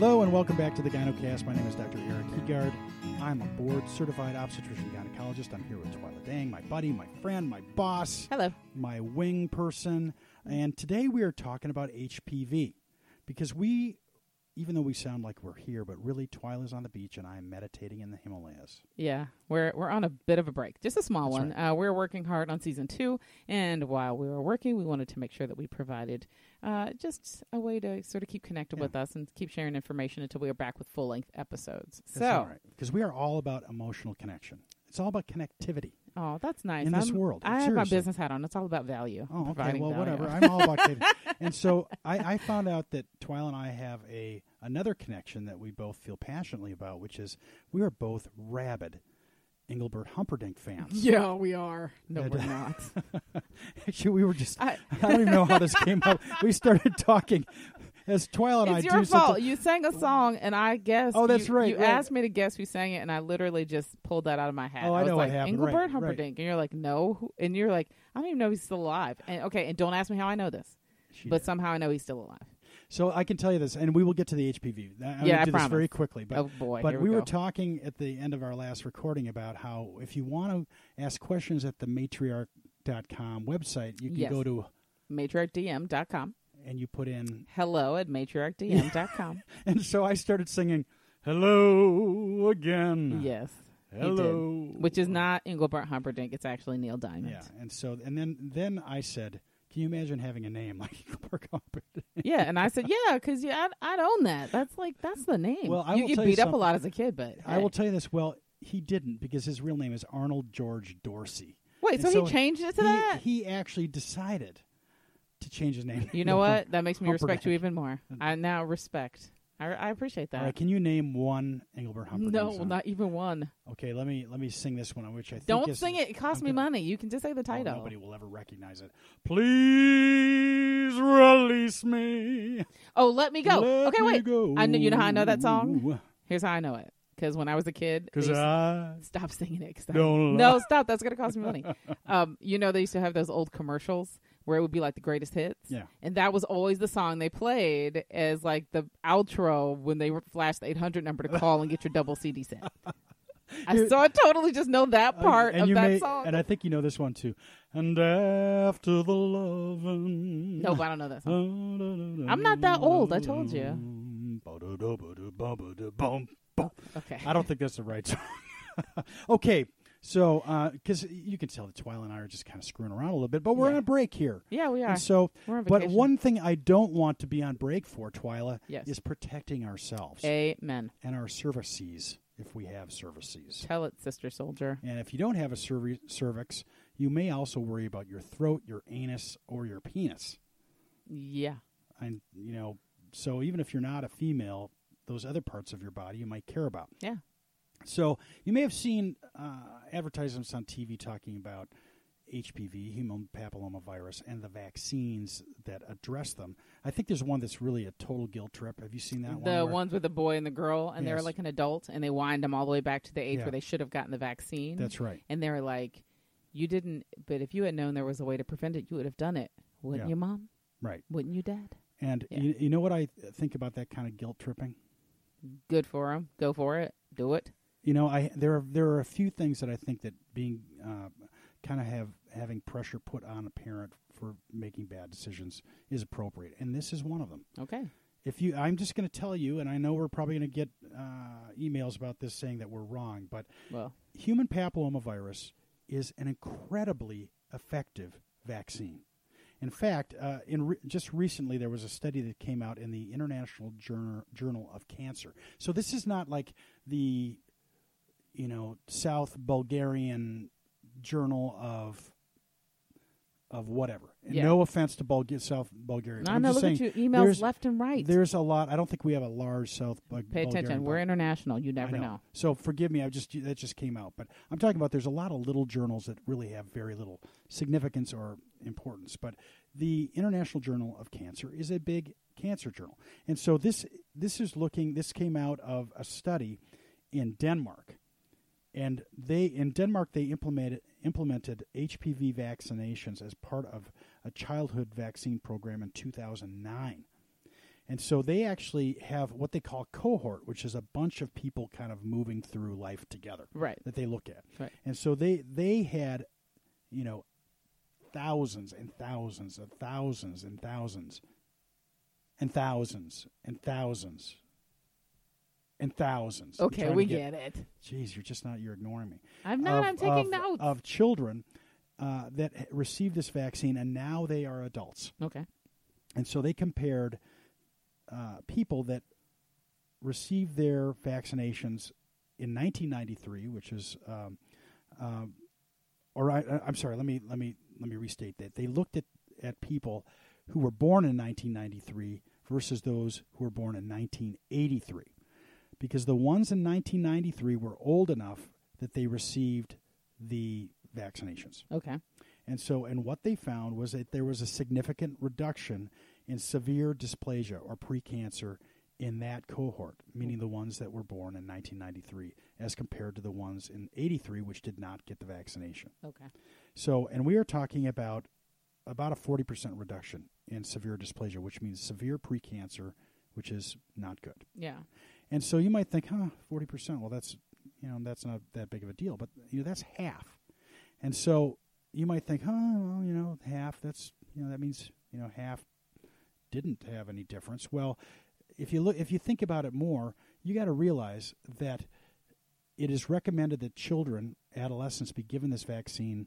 Hello and welcome back to the GynoCast. My name is Dr. Eric Heegaard. I'm a board certified obstetrician gynecologist. I'm here with Twila Dang, my buddy, my friend, my boss, Hello. my wing person. And today we are talking about HPV because we, even though we sound like we're here, but really Twila's on the beach and I'm meditating in the Himalayas. Yeah, we're we're on a bit of a break, just a small That's one. Uh, we're working hard on season two, and while we were working, we wanted to make sure that we provided uh, just a way to sort of keep connected Yeah. with us and keep sharing information until we are back with full length episodes. That's so, all right. Because we are all about emotional connection. It's all about connectivity. oh, that's nice. In this I'm- world, I have my business hat on. It's all about value. Oh, okay. Well, value. whatever. I'm all about and so I, I found out that Twila and I have a another connection that we both feel passionately about, which is we are both rabid Engelbert Humperdinck fans. yeah, we are. No, And, we're uh, not. Actually, we were just. I, I, don't even know how this came up. We started talking as Twila and I it's do your fault. something. You sang a song, and I guessed. Oh, that's you, right, You right. asked me to guess who sang it, and I literally just pulled that out of my hat. Oh, I was know what like, happened. Engelbert Right, right. Humperdinck, and you're like, no, and you're like, I don't even know he's still alive. And okay, and don't ask me how I know this, She but did. somehow I know he's still alive. So I can tell you this, and we will get to the HPV. I- I'm Yeah, gonna I this very quickly, but oh boy, But we, we, were talking at the end of our last recording about how if you want to ask questions at the matriarch.com website, you can Yes. go to matriarchdm.com. and you put in. Hello at matriarchdm.com. And so I started singing, Hello again. yes, Hello. which is not Engelbert Humperdinck. It's actually Neil Diamond. Yeah. And so, and then, then I said, Can you imagine having a name like Engelbert Humperdinck? Yeah, and I said, yeah, because yeah, I'd, I'd own that. That's like that's the name. Well, I you will get tell you beat up a lot as a kid, but I hey. will tell you this. Well, he didn't because his real name is Arnold George Dorsey. Wait, so, so he changed it to he, that? he actually decided to change his name. You know what? That makes me respect you even more. I now respect. I, I appreciate that. right, can you name one Engelbert Humperdinck no, song? not even one. Okay, let me let me sing this one, which I think Don't is, sing it. It costs I'm me gonna- money. You can just say the Oh, title. nobody will ever recognize it. Please release me. oh, let me go. Let okay, me wait. Go. I know. You know how I know that song? Here's how I know it. Because when I was a kid, Because I stop singing it. I- don't no, like- stop. That's gonna cost me money. um, you know they used to have those old commercials where it would be like the greatest hits. Yeah. And that was always the song they played as like the outro when they flashed the 800 number to call and get your double CD set. I, so I totally just know that Uh, part and of you that may, song. And I think you know this one too. And after the loving. no, but I don't know that song. I'm not that old, I told you. Okay. I don't think that's the right song. okay, so because you can tell that Twila and I are just kind of screwing around a little bit, but we're Yeah. on a break here. Yeah, we are. And so, but one thing I don't want to be on break for, Twila, Yes. is protecting ourselves Amen. and our cervices if we have cervices. Tell it, Sister Soldier. And if you don't have a cervi- cervix, you may also worry about your throat, your anus, or your penis. Yeah. And you know, so even if you're not a female, those other parts of your body you might care about. Yeah. So you may have seen uh, advertisements on TV talking about HPV, human papillomavirus, and the vaccines that address them. I think there's one that's really a total guilt trip. Have you seen that one? The ones with the boy and the girl, and they're like an adult, and they wind them all the way back to the age Yeah. where they should have gotten the vaccine. That's right. and they're like, "You didn't, but if you had known there was a way to prevent it, you would have done it, wouldn't Yeah. you, Mom? Right. Wouldn't you, Dad? And Yeah. you, you know what I think about that kind of guilt tripping? Good for them. Go for it. Do it. You know, I there are there are a few things that I think that being uh, kind of have having pressure put on a parent for making bad decisions is appropriate, and this is one of them. Okay. If you, I'm just going to tell you, and I know we're probably going to get uh, emails about this saying that we're wrong, but Well, human papillomavirus is an incredibly effective vaccine. In fact, uh, in re- just recently there was a study that came out in the International Journal, Journal of Cancer. So this is not like the, you know, South Bulgarian Journal of of whatever. Yeah. No offense to Bulga- South Bulgaria. I I'm know. just Look saying at you. Emails there's- left and right. There's a lot. I don't think we have a large South Bul- Pay Bulgarian attention. We're international. You never know. So forgive me. I just that just came out, but I'm talking about there's a lot of little journals that really have very little significance or importance. But the International Journal of Cancer is a big cancer journal, and so this this is looking. This came out of a study in Denmark, and they in Denmark they implemented implemented HPV vaccinations as part of a childhood vaccine program in 2009. And so they actually have what they call cohort, which is a bunch of people kind of moving through life together Right. that they look at. Right. And so they they had, you know, thousands and thousands and thousands and thousands and thousands and thousands and thousands. Okay, we get, it. Jeez, you're just not. You're ignoring me. I'm not. Of- I'm taking of, notes. of children uh, that received this vaccine, and now they are adults. okay. And so they compared uh, people that received their vaccinations in 1993, which is, um, um, or I, I- I'm sorry, let me let me let me restate that. They looked at at people who were born in 1993 versus those who were born in 1983, because the ones in 1993 were old enough that they received the vaccinations. Okay. And so, and what they found was that there was a significant reduction in severe dysplasia or precancer in that cohort, meaning the ones that were born in 1993, as compared to the ones in 83, which did not get the vaccination. Okay. So, and we are talking about about a 40% reduction in severe dysplasia, which means severe precancer, which is not good. Yeah. And so you might think, huh, forty percent. Well, that's you know that's not that big of a deal, but you know that's half. And so you might think, huh, well, you know, half. That's you know that means you know half didn't have any difference. Well, if you look, if you think about it more, you got to realize that it is recommended that children, adolescents, be given this vaccine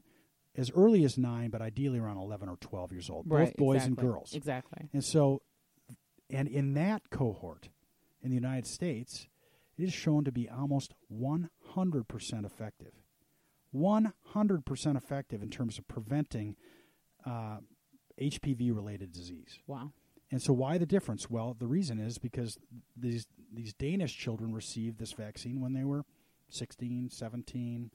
as early as nine, but ideally around eleven or twelve years old, both boys exactly. and girls. Exactly. And so, and in that cohort in the United States, it is shown to be almost 100% effective. 100% effective in terms of preventing uh, HPV related disease. Wow. And so, why the difference? Well, the reason is because these, these Danish children received this vaccine when they were 16, 17,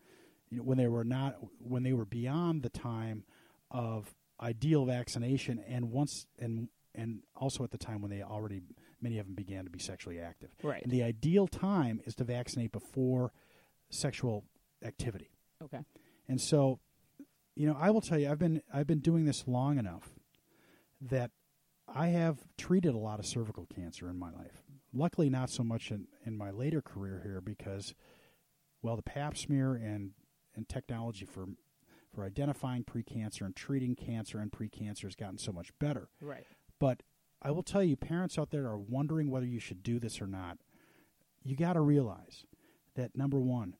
you know, when they were not, when they were beyond the time of ideal vaccination, and once, and and also at the time when they already, many of them began to be sexually active. Right. And the ideal time is to vaccinate before sexual activity. Okay. And so, you know, I will tell you, I've been I've been doing this long enough that I have treated a lot of cervical cancer in my life. Luckily, not so much in, in my later career here because, well, the Pap smear and and technology for for identifying precancer and treating cancer and precancer has gotten so much better. Right. But I will tell you, parents out there are wondering whether you should do this or not. You got to realize that number one,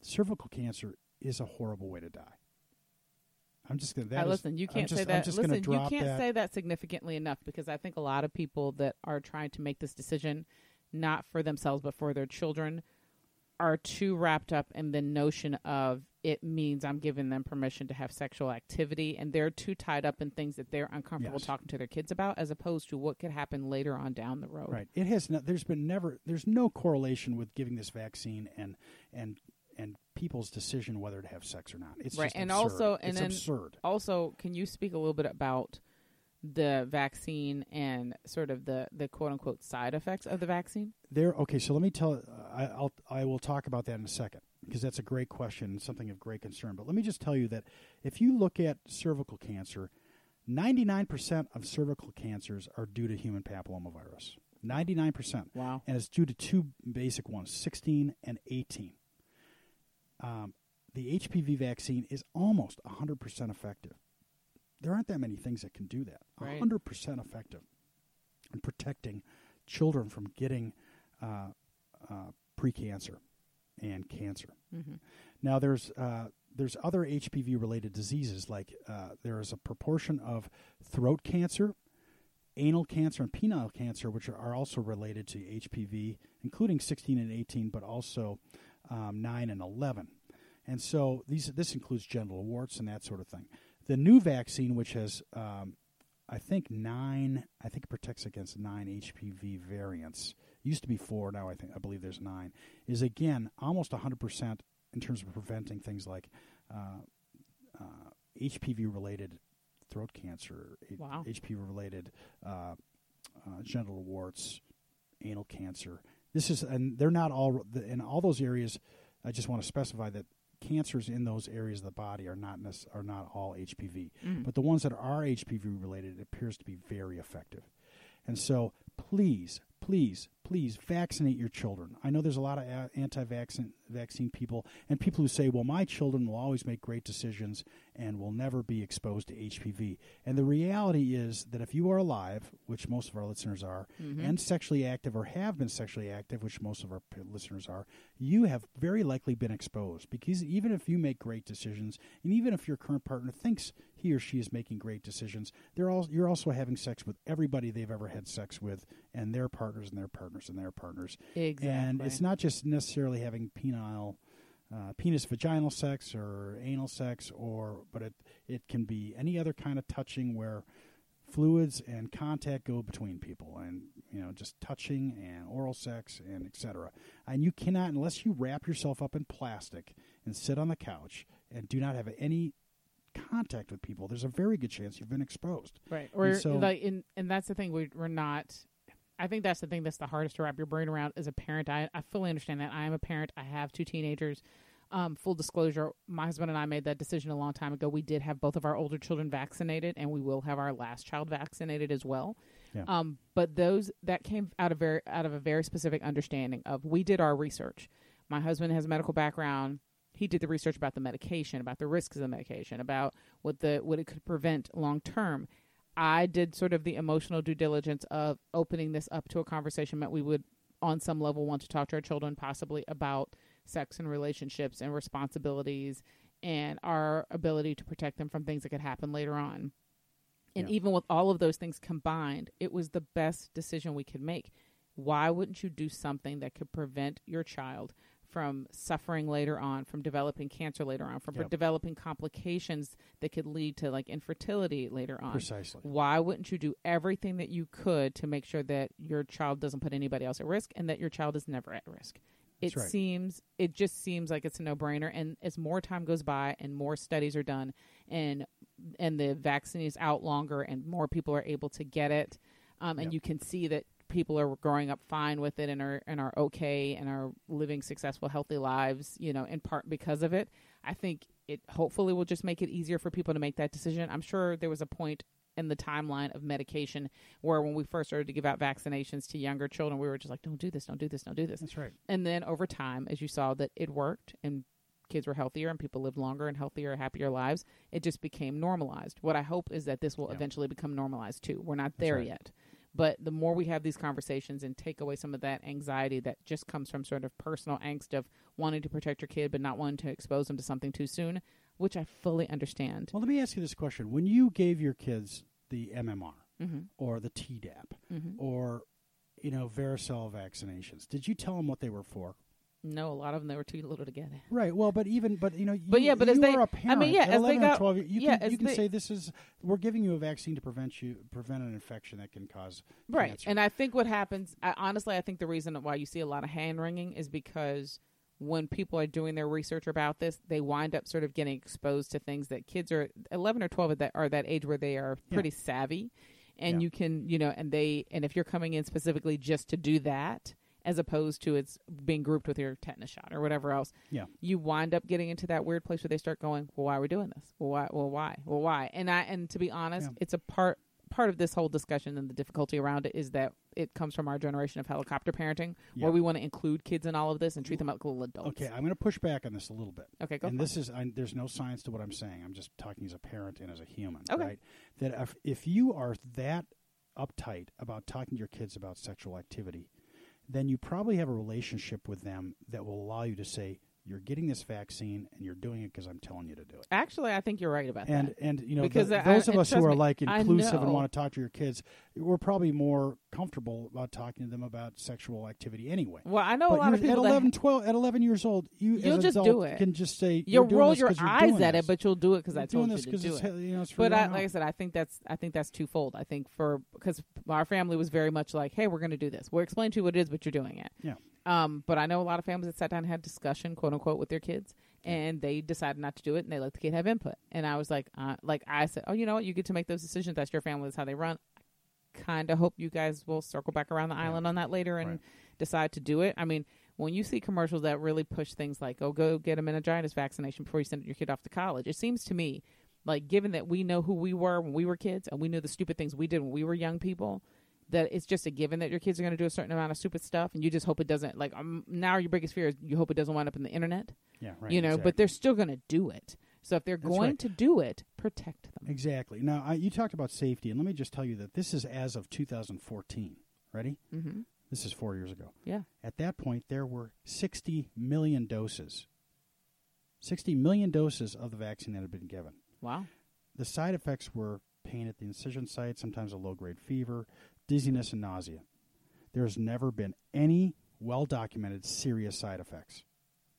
cervical cancer is a horrible way to die. I'm just gonna. That is- listen, you can't just- say I'm that. Listen, you can't that. say that significantly enough because I think a lot of people that are trying to make this decision, not for themselves but for their children, are too wrapped up in the notion of it means I'm giving them permission to have sexual activity, and they're too tied up in things that they're uncomfortable Yes. talking to their kids about, as opposed to what could happen later on down the road. Right. It has. No, there's been never. There's no correlation with giving this vaccine and and and people's decision whether to have sex or not. It's Right, just and absurd. also- and it's then- absurd. Also, can you speak a little bit about the vaccine and sort of the the quote unquote side effects of the vaccine? There. Okay. So let me tell. I, I'll. I will talk about that in a second because that's a great question something of great concern. But let me just tell you that if you look at cervical cancer, 99% of cervical cancers are due to human papillomavirus. 99%. Wow. and it's due to two basic ones 16 and 18 um, the hpv vaccine is almost 100% effective there aren't that many things that can do that Right. 100% effective in protecting children from getting uh, uh, precancer and cancer hmm now there's uh, there's other HPV related diseases like uh, there is a proportion of throat cancer, anal cancer, and penile cancer which are, are also related to HPV, including 16 and 18, but also um, 9 and 11. And so these this includes genital warts and that sort of thing. The new vaccine, which has um, I think nine, I think it protects against nine HPV variants. Used to be four, now I think I believe there's nine. Is again almost 100 percent in terms of preventing things like uh, uh, HPV related throat cancer, Wow. HPV related uh, uh, genital warts, anal cancer. This is, and they're not all in all those areas. I just want to specify that cancers in those areas of the body are not necess- are not all HPV, Mhm. but the ones that are HPV related it appears to be very effective. And so, please, please, please vaccinate your children. I know there's a lot of uh, anti-vaccine vaccine people and people who say, "Well, my children will always make great decisions and will never be exposed to HPV." And the reality is that if you are alive, which most of our listeners are, mm-hmm. and sexually active or have been sexually active, which most of our listeners are, you have very likely been exposed because even if you make great decisions and even if your current partner thinks he or she is making great decisions, they're all you're also having sex with everybody they've ever had sex with and their partners and their partners and their partners. Exactly. And it's not just necessarily having penile, uh, penis vaginal sex or anal sex, or but it it can be any other kind of touching where fluids and contact go between people, and you know just touching and oral sex and etc. And you cannot unless you wrap yourself up in plastic and sit on the couch and do not have any contact with people. There's a very good chance you've been exposed. Right. Or And so- like in and that's the thing we we're not I think that's the thing that's the hardest to wrap your brain around as a parent. I, I fully understand that. I am a parent. I have two teenagers. Um, full disclosure, my husband and I made that decision a long time ago. We did have both of our older children vaccinated, and we will have our last child vaccinated as well. Yeah. Um, but those that came out of very out of a very specific understanding of we did our research. My husband has a medical background. He did the research about the medication, about the risks of the medication, about what the what it could prevent long term. I did sort of the emotional due diligence of opening this up to a conversation that we would, on some level, want to talk to our children possibly about sex and relationships and responsibilities and our ability to protect them from things that could happen later on. And Yeah. even with all of those things combined, it was the best decision we could make. Why wouldn't you do something that could prevent your child from suffering later on, from developing cancer later on, from Yep. developing complications that could lead to like infertility later on? Precisely. why wouldn't you do everything that you could to make sure that your child doesn't put anybody else at risk and that your child is never at risk it right. seems it just seems like it's a no-brainer and as more time goes by and more studies are done and and the vaccine is out longer and more people are able to get it um, and Yep. you can see that people are growing up fine with it and are and are okay and are living successful healthy lives you know in part because of it i think it hopefully will just make it easier for people to make that decision i'm sure there was a point in the timeline of medication where when we first started to give out vaccinations to younger children we were just like don't do this don't do this don't do this That's right. and then over time as you saw that it worked and kids were healthier and people lived longer and healthier happier lives it just became normalized what i hope is that this will Yeah. eventually become normalized too we're not there right. yet but the more we have these conversations and take away some of that anxiety that just comes from sort of personal angst of wanting to protect your kid but not wanting to expose them to something too soon which i fully understand Well, let me ask you this question: When you gave your kids the MMR mm-hmm. or the Tdap Mm-hmm. or you know varicella vaccinations, did you tell them what they were for? No a lot of them they were too little to get it Right. Well, but even but you know, you, But yeah, but as you they- are a I parent. mean, yeah, as they 11 or got- 12, you yeah, can, you can they- say this is we're giving you a vaccine to prevent you prevent an infection that can cause right cancer. and i think what happens I, honestly i think the reason why you see a lot of hand wringing is because when people are doing their research about this they wind up sort of getting exposed to things that kids are 11 or 12 at that are that age where they are Yeah. pretty savvy and Yeah. you can you know and they and if you're coming in specifically just to do that as opposed to it's being grouped with your tetanus shot or whatever else Yeah. you wind up getting into that weird place where they start going well why are we doing this well why well why well why and i and to be honest Yeah. it's a part part of this whole discussion and the difficulty around it is that it comes from our generation of helicopter parenting Yeah. where we want to include kids in all of this and treat them like little adults Okay, I'm going to push back on this a little bit. okay go and this is I, there's no science to what I'm saying. I'm just talking as a parent and as a human, Okay. right? That if if you are that uptight about talking to your kids about sexual activity, then you probably have a relationship with them that will allow you to say you're getting this vaccine and you're doing it because I'm telling you to do it. actually i think you're right about And that and you know Because the- I- those of us who are me, like inclusive and want to talk to your kids, we're probably more comfortable about talking to them about sexual activity anyway. well i know but a lot of people at that- 11, 12, at 11 years old, you You'll just do it. can just say you'll you're doing roll your eyes at this. it but you'll do it because i told you to do it you know, but I, like I said, I think that's I think that's twofold. I think for because our family was very much like, hey, we're going to do this. We're explaining to you what it is, but you're doing it. Yeah. Um, but I know a lot of families that sat down and had discussion, quote unquote, with their kids, and they decided not to do it, and they let the kid have input. And I was like, uh, like I said, oh, you know what? You get to make those decisions. That's your family. That's how they run. Kind of hope you guys will circle back around the Yeah. island on that later and Right. decide to do it. I mean, when you see commercials that really push things like, "Oh, go get a meningitis vaccination before you send your kid off to college," it seems to me like, given that we know who we were when we were kids and we knew the stupid things we did when we were young people, that it's just a given that your kids are going to do a certain amount of stupid stuff, and you just hope it doesn't. Like um, now, your biggest fear is you hope it doesn't wind up in the internet. Yeah, right. you know, exactly. but they're still going to do it. So if they're That's going right. to do it, protect them. exactly. Now, I, you talked about safety, and let me just tell you that this is as of 2014. Ready? Mm-hmm. This is four years ago. Yeah. At that point, there were 60 million doses. 60 million doses of the vaccine that had been given. Wow. The side effects were pain at the incision site, sometimes a low grade fever, dizziness, and nausea. There's never been any well documented serious side effects.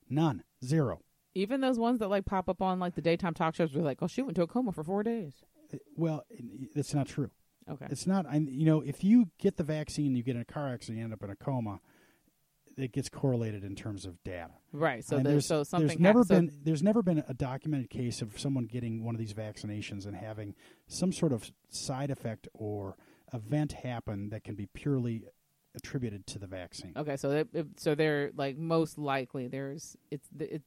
None. Zero. Even those ones that like pop up on like the daytime talk shows, were like, "Oh, she went into a coma for four days." Uh, Well, it's not true. Okay. It's not. I, you know, if you get the vaccine, you get in a car accident, you end up in a coma. It gets correlated in terms of data. right. So there's, there's, so something there's never so- been there's never been a documented case of someone getting one of these vaccinations and having some sort of side effect or event happen that can be purely attributed to the vaccine. Okay, so so they're like most likely there's it's the- it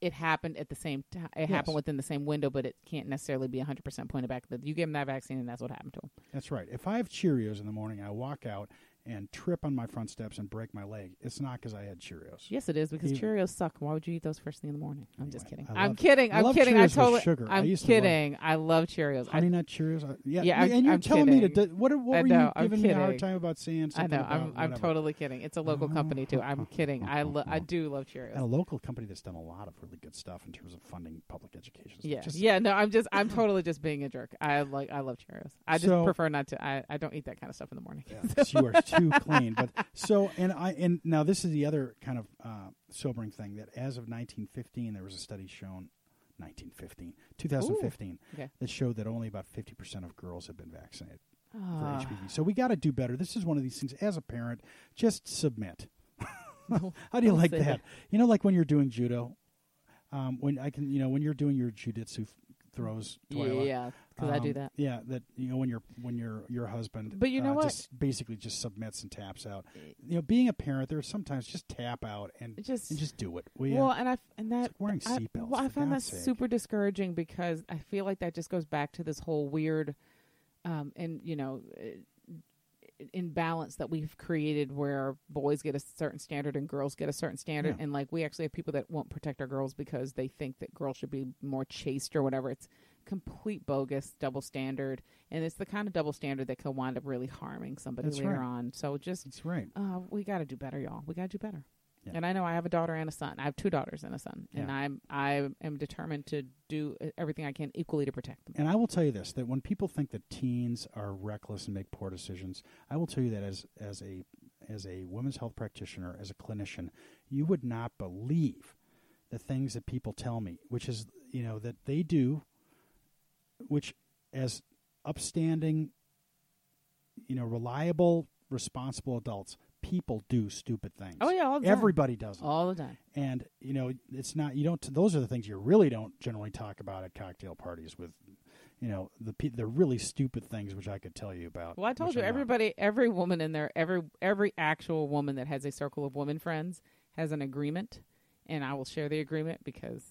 it happened at the same time. It Yes. happened within the same window, but it can't necessarily be 100 percent pointed back that you gave him that vaccine and that's what happened to him. That's right. If I have Cheerios in the morning, I walk out and trip on my front steps and break my leg. It's not because I had Cheerios. Yes, it is because Even- Cheerios suck. Why would you eat those first thing in the morning? I'm just Anyway, kidding. I I'm love- kidding. I I'm love kidding. Cheerios I with totally. sugar. I I'm used to love- kidding. I love Cheerios. Honey I, Nut Cheerios. uh, Yeah, Yeah, I'm- and you're I'm telling me to. kidding. What, what I were know, you I'm giving me a hard kidding. time about saying I something know. I'm I'm whatever? totally kidding. It's a local company too. I'm kidding. I lo- I do love Cheerios. and a local company that's done a lot of really good stuff in terms of funding public education. stuff. Yeah, Just- yeah. No, I'm just, I'm totally just being a jerk. I like, I love Cheerios. I just So- prefer not to. I, I don't eat that kind of stuff in the morning. Yeah, 'cause you are too clean. But so, and I, and now this is the other kind of uh, sobering thing that as of 1915, there was a study shown, 1915, 2015, Okay. that showed that only about 50 percent of girls had been vaccinated for Ah. HPV. So we got to do better. This is one of these things. As a parent, just submit. How do you like that? You know, like when you're doing judo, um, when I can, you know, when you're doing your jujitsu throws. Twila, Yeah, because I do um, that. Yeah, that you know when your when your your husband, But you know uh, what? just basically just submits and taps out. You know, being a parent, there's sometimes just tap out and just, and just do it. Well, and I and that It's like wearing seatbelts, well, I found that sake. super discouraging because I feel like that just goes back to this whole weird, um, and you know, uh, imbalance that we've created where boys get a certain standard and girls get a certain standard, Yeah. and like we actually have people that won't protect our girls because they think that girls should be more chaste or whatever. It's complete bogus double standard, and it's the kind of double standard that could wind up really harming somebody That's later right. on. So just That's right. uh, we got to do better, y'all. We got to do better. Yeah. And I know I have a daughter and a son. I have two daughters and a son, and Yeah. I'm I am determined to do everything I can equally to protect them. And I will tell you this: that when people think that teens are reckless and make poor decisions, I will tell you that as as a as a women's health practitioner, as a clinician, you would not believe the things that people tell me, which is you know that they do, which as upstanding, you know, reliable, responsible adults, people do stupid things. Oh yeah, all the time. everybody does all the time. and you know it's not you don't those are the things you really don't generally talk about at cocktail parties with you know the pe- the really stupid things which I could tell you about. Well, I told you, I'm not. everybody, every woman in there, every every actual woman that has a circle of women friends has an agreement, and I will share the agreement because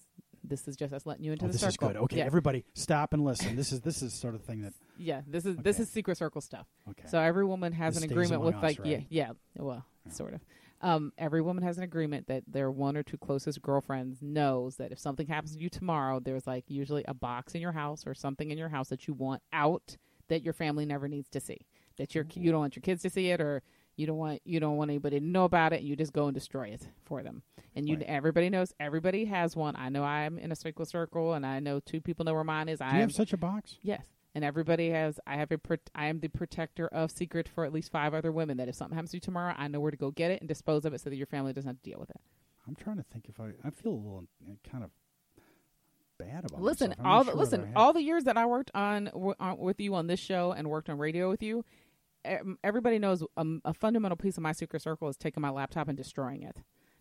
this is just us letting you into Oh, the this circle. is good. Okay, yeah, everybody, stop and listen. This is this is sort of thing that yeah. This is this Okay. is secret circle stuff. okay. So every woman has This an stays agreement with among like us, yeah yeah well Yeah. sort of. Um, every woman has an agreement that their one or two closest girlfriends knows that if something happens to you tomorrow, there's like usually a box in your house or something in your house that you want out that your family never needs to see. That your you don't want your kids to see it or you don't want you don't want anybody to know about it and you just go and destroy it for them. And you Right. everybody knows everybody has one. I know I'm in a circle circle and I know two people know where mine is. Do I you have such a box? Yes. And everybody has. I have a. Pro- I am the protector of secret for at least five other women. That if something happens to you tomorrow, I know where to go get it and dispose of it, so that your family doesn't have to deal with it. I'm trying to think if I I feel a little uh, kind of bad about listen, all the, sure listen, all the years that I worked on, w- on with you on this show and worked on radio with you, everybody knows um, a fundamental piece of my secret circle is taking my laptop and destroying it.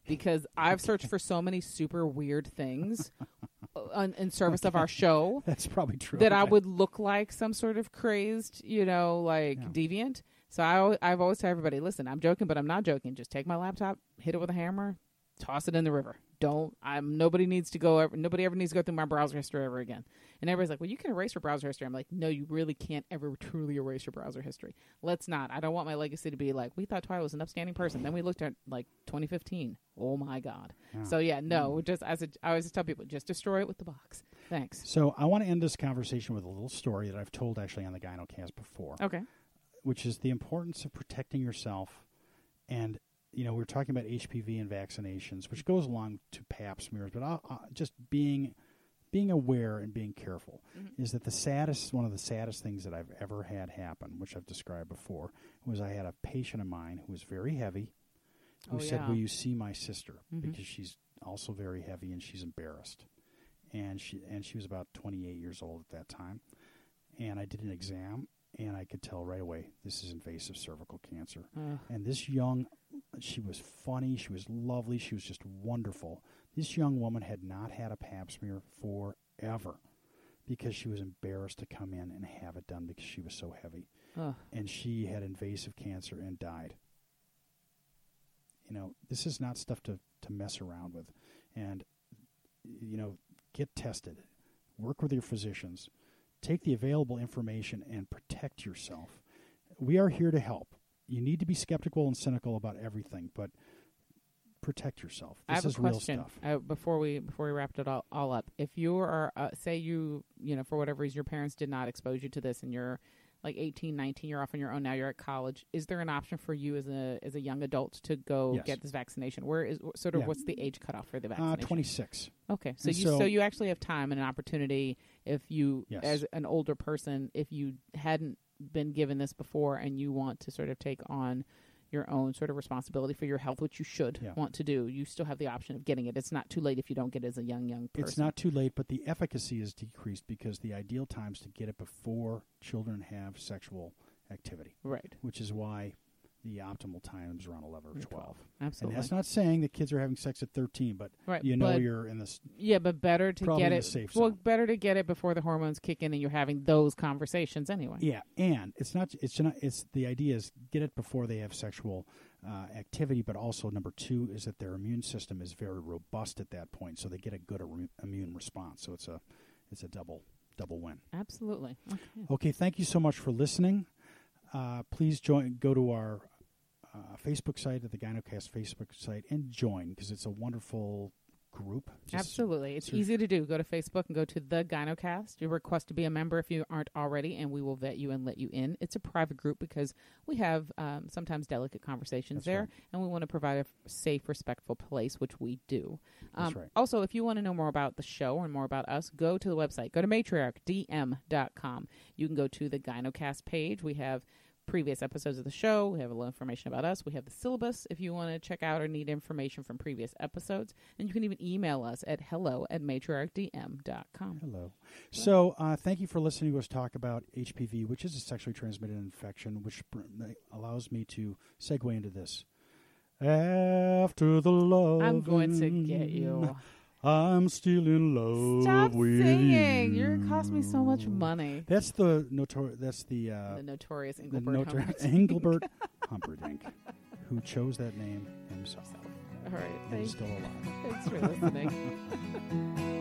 Because I've searched for so many super weird things uh, in, service of our show That's probably true. that I would look like some sort of crazed, you know, like Yeah. deviant. So I, I've always told everybody, listen, I'm joking, but I'm not joking. Just take my laptop, hit it with a hammer, toss it in the river. don't. I'm nobody needs to go. Ever, nobody ever needs to go through my browser history ever again. And everybody's like, well, you can erase your browser history. I'm like, no, you really can't ever truly erase your browser history. Let's not. I don't want my legacy to be like we thought Twilight was an upstanding person. Then we looked at like 2015. Oh my god. Yeah. So yeah, no. Hmm. Just as a, I always tell people, just destroy it with the box. Thanks. So I want to end this conversation with a little story that I've told actually on the Gynocast before, Okay. which is the importance of protecting yourself. And you know, we are talking about HPV and vaccinations, which goes along to Pap smears, but I'll, I'll- just being being aware and being careful is that the saddest one of the saddest things that I've ever had happen, which I've described before, was I had a patient of mine who was very heavy, who Oh, said, yeah. "Will you see my sister?" Mhm. Because she's also very heavy and she's embarrassed, and she and she was about 28 years old at that time, and I did an exam and I could tell right away this is invasive cervical cancer. Ugh. And this young, she was funny, she was lovely, she was just wonderful. This young woman had not had a pap smear forever because she was embarrassed to come in and have it done because she was so heavy. Ugh. And she had invasive cancer and died. You know, this is not stuff to, to mess around with. And, you know, get tested, work with your physicians, take the available information and protect yourself. We are here to help. You need to be skeptical and cynical about everything, but protect yourself. This I have is a real question stuff. uh, before we before we wrapped it all, all up. If you are, uh, say you you know for whatever reason your parents did not expose you to this, and you're like 18, 19, you're off on your own now. You're at college. Is there an option for you as a as a young adult to go Yes. get this vaccination? Where is sort of Yeah. what's the age cutoff for the Uh, vaccination? 26. Okay, so And you so, so- you actually have time and an opportunity if you Yes. as an older person if you hadn't been given this before and you want to sort of take on your own sort of responsibility for your health, which you should Yeah. want to do. You still have the option of getting it. It's not too late if you don't get it as a young young person. It's not too late, but the efficacy is decreased because the ideal times to get it before children have sexual activity, right. which is why the optimal time is around 11 or 12. Absolutely. And that's not saying that kids are having sex at 13, but right. you know but, you're in this. yeah, but better to get it. safe well, zone. better to get it before the hormones kick in and you're having those conversations anyway. Yeah, and it's not. It's not. It's the idea is get it before they have sexual uh, activity, but also number two is that their immune system is very robust at that point, so they get a good immune- immune response. So it's a it's a double double win. Absolutely. Okay. Okay, thank you so much for listening. Uh, please join. Go to our uh, Facebook site at the Gynocast Facebook site and join because it's a wonderful group. Just- Absolutely. It's easy to do. Go to Facebook and go to the Gynocast. You request to be a member if you aren't already, and we will vet you and let you in. It's a private group because we have um, sometimes delicate conversations there, right. and we want to provide a f- safe, respectful place, which we do. Um, That's right. Also, if you want to know more about the show and more about us, go to the website. Go to matriarchdm.com. You can go to the Gynocast page. We have previous episodes of the show. We have a little information about us. We have the syllabus if you want to check out or need information from previous episodes. And you can even email us at hello at matriarchdm.com. Hello. So, uh, thank you for listening to us talk about HPV, which is a sexually transmitted infection, which allows me to segue into this. After the love, I'm going to get you. I'm still in love Stop with singing. you. You're cost me so much money. That's the notor- That's the uh, the notorious the Engelbert notor- Humperdinck. Engelbert Humperdinck, who chose that name himself. All right. and Thanks, still alive. thanks for listening.